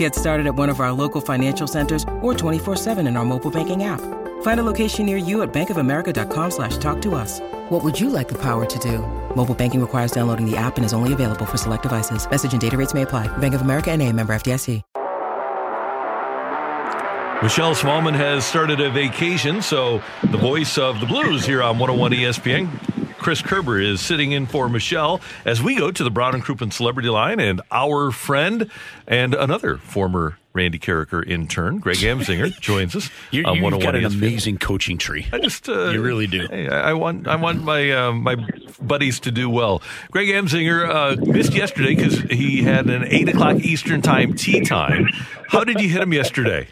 Get started at one of our local financial centers or 24-7 in our mobile banking app. Find a location near you at bankofamerica.com slash talk to us. What would you like the power to do? Mobile banking requires downloading the app and is only available for select devices. Message and data rates may apply. Bank of America and a member FDIC. Michelle Smallmon has started a vacation, so the voice of the Blues here on 101 ESPN Chris Kerber is sitting in for Michelle as we go to the Brown and Crouppen Celebrity Line, and our friend and another former Randy Karraker intern, Greg Amsinger, joins us. you, on you've got an ESPN. amazing coaching tree. I just uh, You really do. Hey, I I want I want my uh, my buddies to do well. Greg Amsinger uh, missed yesterday because he had an eight o'clock Eastern time tee time. How did you hit him yesterday?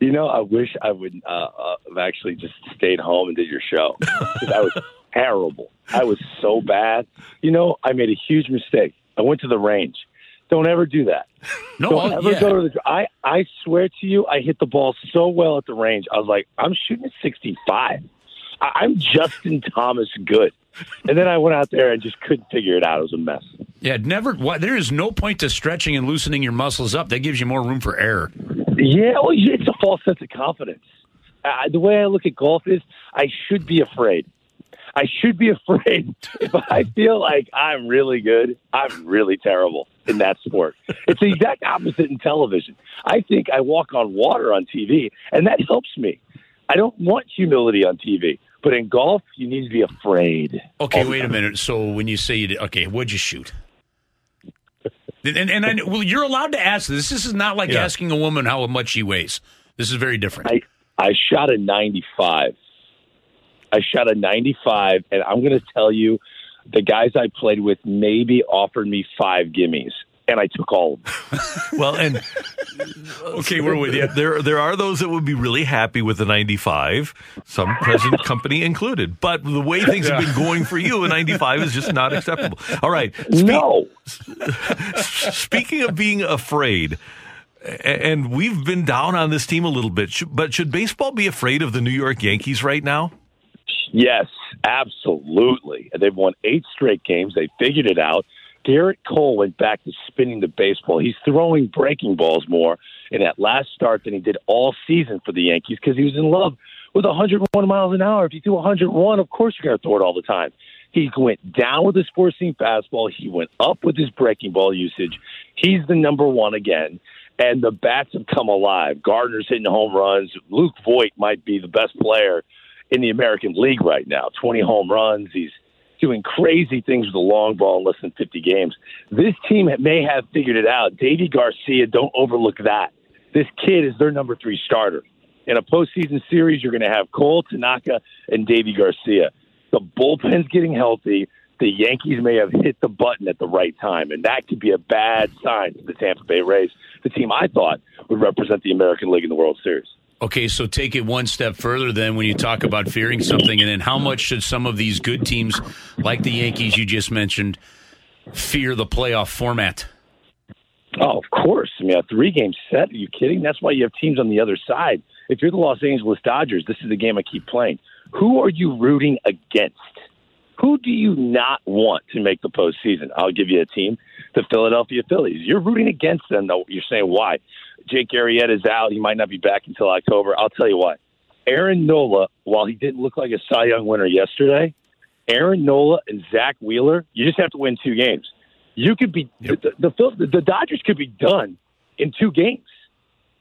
You know, I wish I would uh, uh, have actually just stayed home and did your show because I was terrible. I was so bad. You know, I made a huge mistake. I went to the range. Don't ever do that. No, Don't I'll- ever yeah. go to the. I I swear to you, I hit the ball so well at the range. I was like, I'm shooting at 65. I, I'm Justin Thomas good. And then I went out there and just couldn't figure it out. It was a mess. Yeah, never. What, there is no point to stretching and loosening your muscles up. That gives you more room for error. Yeah, well, it's a false sense of confidence. Uh, the way I look at golf is I should be afraid. I should be afraid if I feel like I'm really good, I'm really terrible in that sport. It's the exact opposite in television. I think I walk on water on TV, and that helps me. I don't want humility on TV, but in golf, you need to be afraid. Okay, wait a minute. So when you say you did, okay, what'd you shoot? And, and I, well, you're allowed to ask this. This is not like Yeah. asking a woman how much she weighs. This is very different. I I shot a 95. I shot a 95, and I'm going to tell you, the guys I played with maybe offered me five gimmies, and I took all of them. Well, and okay, we're with you. There, there are those that would be really happy with the 95, some present company included. But the way things have been going for you, a 95 is just not acceptable. All right. Spe- No, Speaking of being afraid, and we've been down on this team a little bit, but should baseball be afraid of the New York Yankees right now? Yes, absolutely. They've won eight straight games. They figured it out. Gerrit Cole went back to spinning the baseball. He's throwing breaking balls more in that last start than he did all season for the Yankees because he was in love with 101 miles an hour. If you do 101, of course you're going to throw it all the time. He went down with his four seam fastball. He went up with his breaking ball usage. He's the number one again. And the bats have come alive. Gardner's hitting home runs. Luke Voit might be the best player in the American League right now. 20 hmm. home runs. He's doing crazy things with the long ball in less than 50 games. This team may have figured it out. Deivi Garcia, don't overlook that. This kid is their number three starter. In a postseason series, you're going to have Cole, Tanaka, and Deivi Garcia. The bullpen's getting healthy. The Yankees may have hit the button at the right time, and that could be a bad sign for the Tampa Bay Rays, the team I thought would represent the American League in the World Series. Okay, so take it one step further then when you talk about fearing something, and then how much should some of these good teams, like the Yankees you just mentioned, fear the playoff format? Oh, of course. I mean, a three game set. Are you kidding? That's why you have teams on the other side. If you're the Los Angeles Dodgers, this is the game I keep playing. Who are you rooting against? Who do you not want to make the postseason? I'll give you a team, the Philadelphia Phillies. You're rooting against them, though. You're saying why? Jake Arrieta is out. He might not be back until October. I'll tell you what. Aaron Nola, while he didn't look like a Cy Young winner yesterday, Aaron Nola and Zack Wheeler, you just have to win two games. You could be the, the the the Dodgers could be done in two games,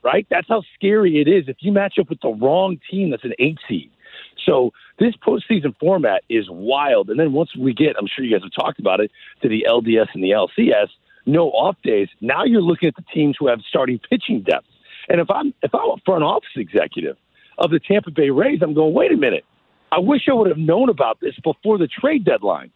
right? That's how scary it is if you match up with the wrong team that's an eight seed. So this postseason format is wild. And then once we get, I'm sure you guys have talked about it, to the LDS and the LCS, no off days. Now you're looking at the teams who have starting pitching depth. And if I'm if I'm a front office executive of the Tampa Bay Rays, I'm going, wait a minute. I wish I would have known about this before the trade deadline.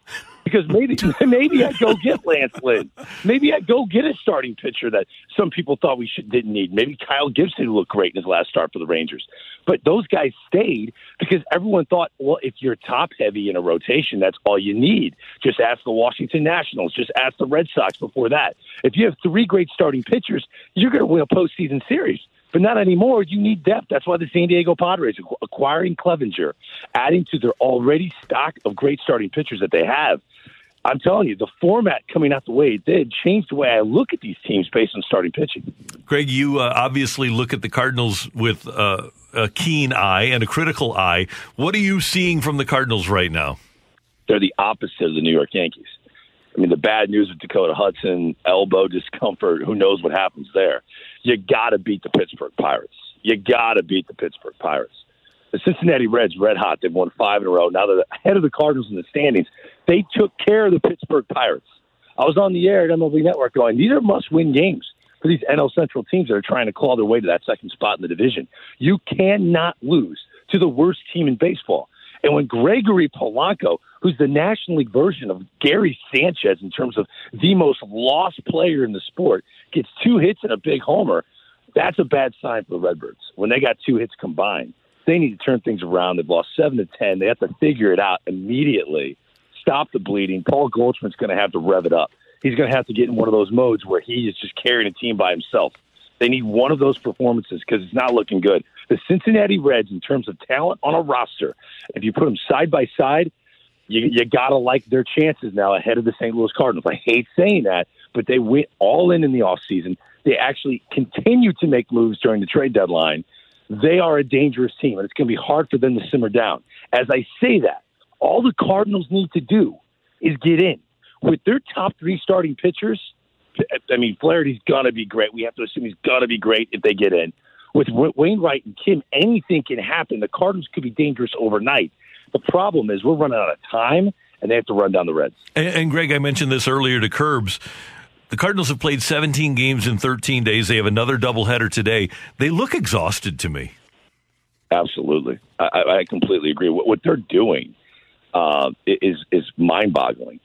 Because maybe maybe I'd go get Lance Lynn. Maybe I'd go get a starting pitcher that some people thought we should didn't need. Maybe Kyle Gibson looked great in his last start for the Rangers. But those guys stayed because everyone thought, well, if you're top heavy in a rotation, that's all you need. Just ask the Washington Nationals. Just ask the Red Sox before that. If you have three great starting pitchers, you're going to win a postseason series. But not anymore. You need depth. That's why the San Diego Padres acquiring Clevinger, adding to their already stock of great starting pitchers that they have. I'm telling you, the format coming out the way it did changed the way I look at these teams based on starting pitching. Greg, you uh, obviously look at the Cardinals with uh, a keen eye and a critical eye. What are you seeing from the Cardinals right now? They're the opposite of the New York Yankees. I mean, the bad news with Dakota Hudson, elbow discomfort, who knows what happens there. You got to beat the Pittsburgh Pirates. You got to beat the Pittsburgh Pirates. The Cincinnati Reds, red hot. They've won five in a row. Now they're ahead of the Cardinals in the standings. They took care of the Pittsburgh Pirates. I was on the air at MLB Network going, these are must win games for these NL Central teams that are trying to claw their way to that second spot in the division. You cannot lose to the worst team in baseball. And when Gregory Polanco, who's the National League version of Gary Sanchez in terms of the most lost player in the sport, gets two hits and a big homer, that's a bad sign for the Redbirds. When they got two hits combined, they need to turn things around. They've lost seven to ten. They have to figure it out immediately. Stop the bleeding. Paul Goldschmidt's going to have to rev it up. He's going to have to get in one of those modes where he is just carrying a team by himself. They need one of those performances because it's not looking good. The Cincinnati Reds, in terms of talent on a roster, if you put them side by side, you, you got to like their chances now ahead of the St. Louis Cardinals. I hate saying that, but they went all in in the offseason. They actually continue to make moves during the trade deadline they are a dangerous team, and it's going to be hard for them to simmer down. As I say that, all the Cardinals need to do is get in. With their top three starting pitchers, I mean, Flaherty's going to be great. We have to assume he's going to be great if they get in. With Wainwright and Kim, anything can happen. The Cardinals could be dangerous overnight. The problem is we're running out of time, and they have to run down the Reds. And, and Greg, I mentioned this earlier to Curbs. The Cardinals have played 17 games in 13 days. They have another doubleheader today. They look exhausted to me. Absolutely, I, I completely agree. What, what they're doing uh, is is mind boggling.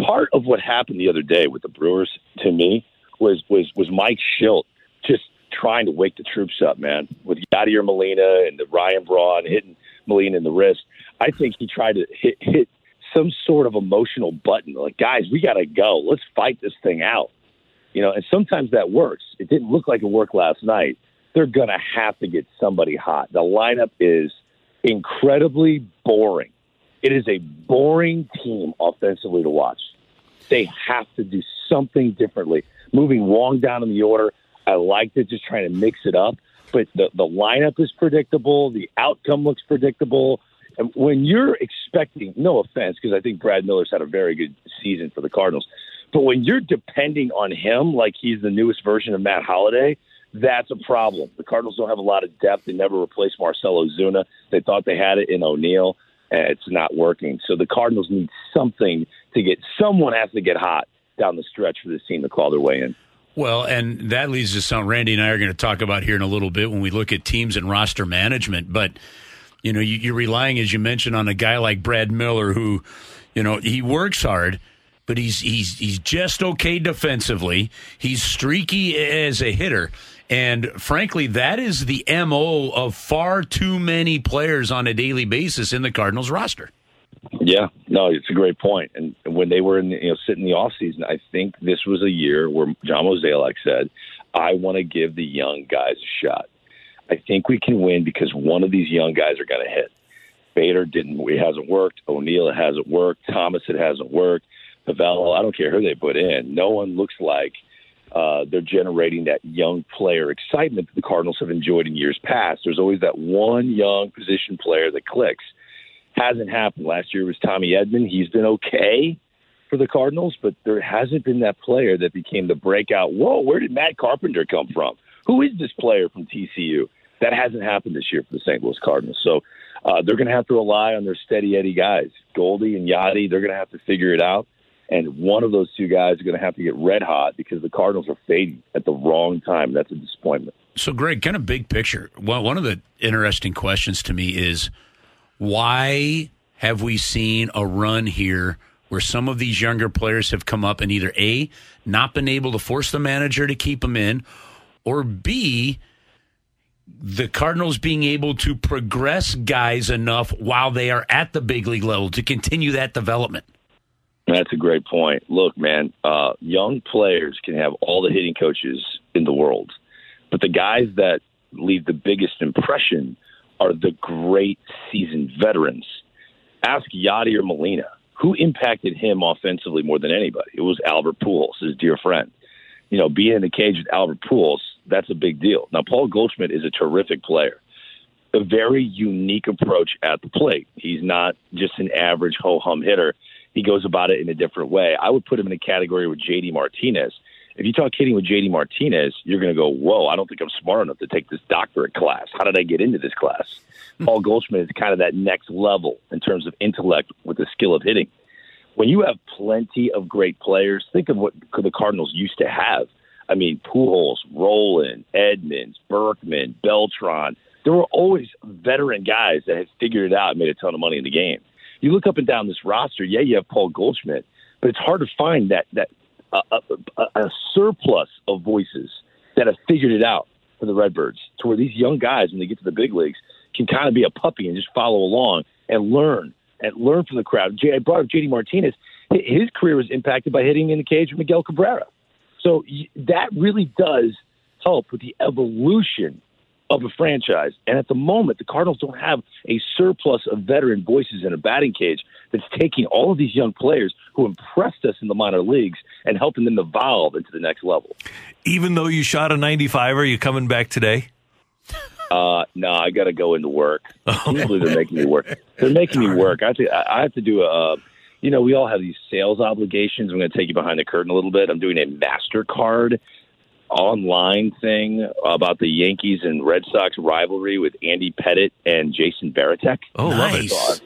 Part of what happened the other day with the Brewers, to me, was was was Mike Shildt just trying to wake the troops up, man, with Yadier Molina and the Ryan Braun hitting Molina in the wrist. I think he tried to hit hit some sort of emotional button. Like, guys, we got to go. Let's fight this thing out. You know, and sometimes that works. It didn't look like it worked last night. They're going to have to get somebody hot. The lineup is incredibly boring. It is a boring team offensively to watch. They have to do something differently. Moving Wong down in the order, I like it, just trying to mix it up. But the, the lineup is predictable. The outcome looks predictable. And when you're expecting, no offense, because I think Brad Miller's had a very good season for the Cardinals, but when you're depending on him like he's the newest version of Matt Holliday, that's a problem. The Cardinals don't have a lot of depth. They never replaced Marcell Ozuna. They thought they had it in O'Neill, and it's not working. So the Cardinals need something to get. Someone has to get hot down the stretch for this team to call their way in. Well, and that leads to something Randy and I are going to talk about here in a little bit when we look at teams and roster management. But you know, you, are relying, as you mentioned, on a guy like Brad Miller, who, you know, he works hard, but he's he's he's just okay defensively. He's streaky as a hitter. And frankly, that is the MO of far too many players on a daily basis in the Cardinals roster. Yeah, no, it's a great point. And when they were in, you know, sitting the off season, I think this was a year where John Mozeliak said, "I want to give the young guys a shot." I think we can win because one of these young guys are going to hit. Bader didn't. It hasn't worked. O'Neill hasn't worked. Thomas it hasn't worked. Pavello, I don't care who they put in. No one looks like uh, they're generating that young player excitement that the Cardinals have enjoyed in years past. There's always that one young position player that clicks. Hasn't happened. Last year was Tommy Edman. He's been okay for the Cardinals, but there hasn't been that player that became the breakout. Whoa, where did Matt Carpenter come from? Who is this player from TCU? That hasn't happened this year for the St. Louis Cardinals. So uh, they're going to have to rely on their steady Eddie guys, Goldie and Yadi. They're going to have to figure it out. And one of those two guys are going to have to get red hot because the Cardinals are fading at the wrong time. That's a disappointment. So, Greg, kind of big picture. Well, one of the interesting questions to me is why have we seen a run here where some of these younger players have come up and either A, not been able to force the manager to keep them in, or B, the Cardinals being able to progress guys enough while they are at the big league level to continue that development? That's a great point. Look, man, uh, young players can have all the hitting coaches in the world, but the guys that leave the biggest impression are the great seasoned veterans. Ask Yadi or Molina. Who impacted him offensively more than anybody? It was Albert Pujols, his dear friend. You know, being in the cage with Albert Pujols, that's a big deal. Now, Paul Goldschmidt is a terrific player. A very unique approach at the plate. He's not just an average ho hum hitter. He goes about it in a different way. I would put him in a category with JD Martinez. If you talk hitting with JD Martinez, you're going to go, Whoa, I don't think I'm smart enough to take this doctorate class. How did I get into this class? Hmm. Paul Goldschmidt is kind of that next level in terms of intellect with the skill of hitting. When you have plenty of great players, think of what the Cardinals used to have. I mean, Pujols, Rolen, Edmonds, Berkman, Beltran. There were always veteran guys that had figured it out and made a ton of money in the game. You look up and down this roster, yeah, you have Paul Goldschmidt, but it's hard to find that that uh, a, a surplus of voices that have figured it out for the Redbirds to where these young guys, when they get to the big leagues, can kind of be a puppy and just follow along and learn and learn from the crowd. I brought up JD Martinez. His career was impacted by hitting in the cage with Miguel Cabrera. So that really does help with the evolution of a franchise. And at the moment, the Cardinals don't have a surplus of veteran voices in a batting cage that's taking all of these young players who impressed us in the minor leagues and helping them evolve into the next level. Even though you shot a 95, are you coming back today? Uh, no, I got to go into work. Usually they're making me work. They're making me work. I have to. I have to do a. You know, we all have these sales obligations. I'm going to take you behind the curtain a little bit. I'm doing a Mastercard online thing about the Yankees and Red Sox rivalry with Andy Pettitte and Jason Varitek. Oh, nice. love it.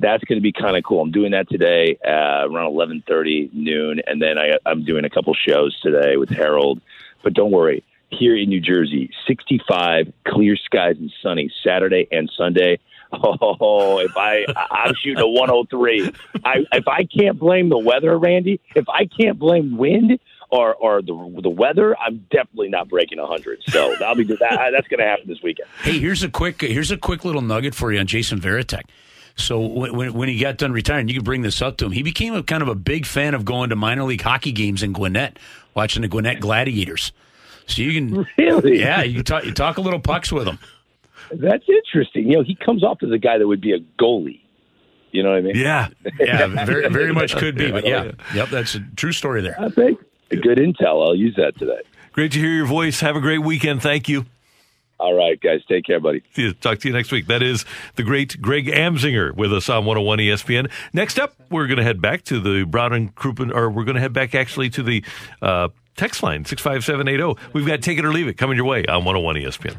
That's going to be kind of cool. I'm doing that today uh, around 11:30 noon, and then I, I'm doing a couple shows today with Harold. But don't worry, here in New Jersey, 65, clear skies and sunny Saturday and Sunday. Oh, if I I'm shooting a 103. I if I can't blame the weather, Randy, if I can't blame wind or or the the weather, I'm definitely not breaking 100. So that'll be that that's going to happen this weekend. Hey, here's a quick here's a quick little nugget for you on Jason Varitek. So when, when he got done retiring, you can bring this up to him. He became a kind of a big fan of going to minor league hockey games in Gwinnett, watching the Gwinnett Gladiators. So you can really, yeah, you talk you talk a little pucks with him. That's interesting. You know, he comes off as a guy that would be a goalie. You know what I mean? Yeah, yeah, very very much could be. But oh, yeah, yep, that's a true story there. I think good intel. I'll use that today. Great to hear your voice. Have a great weekend. Thank you. All right, guys. Take care, buddy. See you. Talk to you next week. That is the great Greg Amsinger with us on 101 ESPN. Next up, we're going to head back to the Brown and Crouppen, or we're going to head back actually to the uh, text line 65780. We've got Take It or Leave It coming your way on 101 ESPN.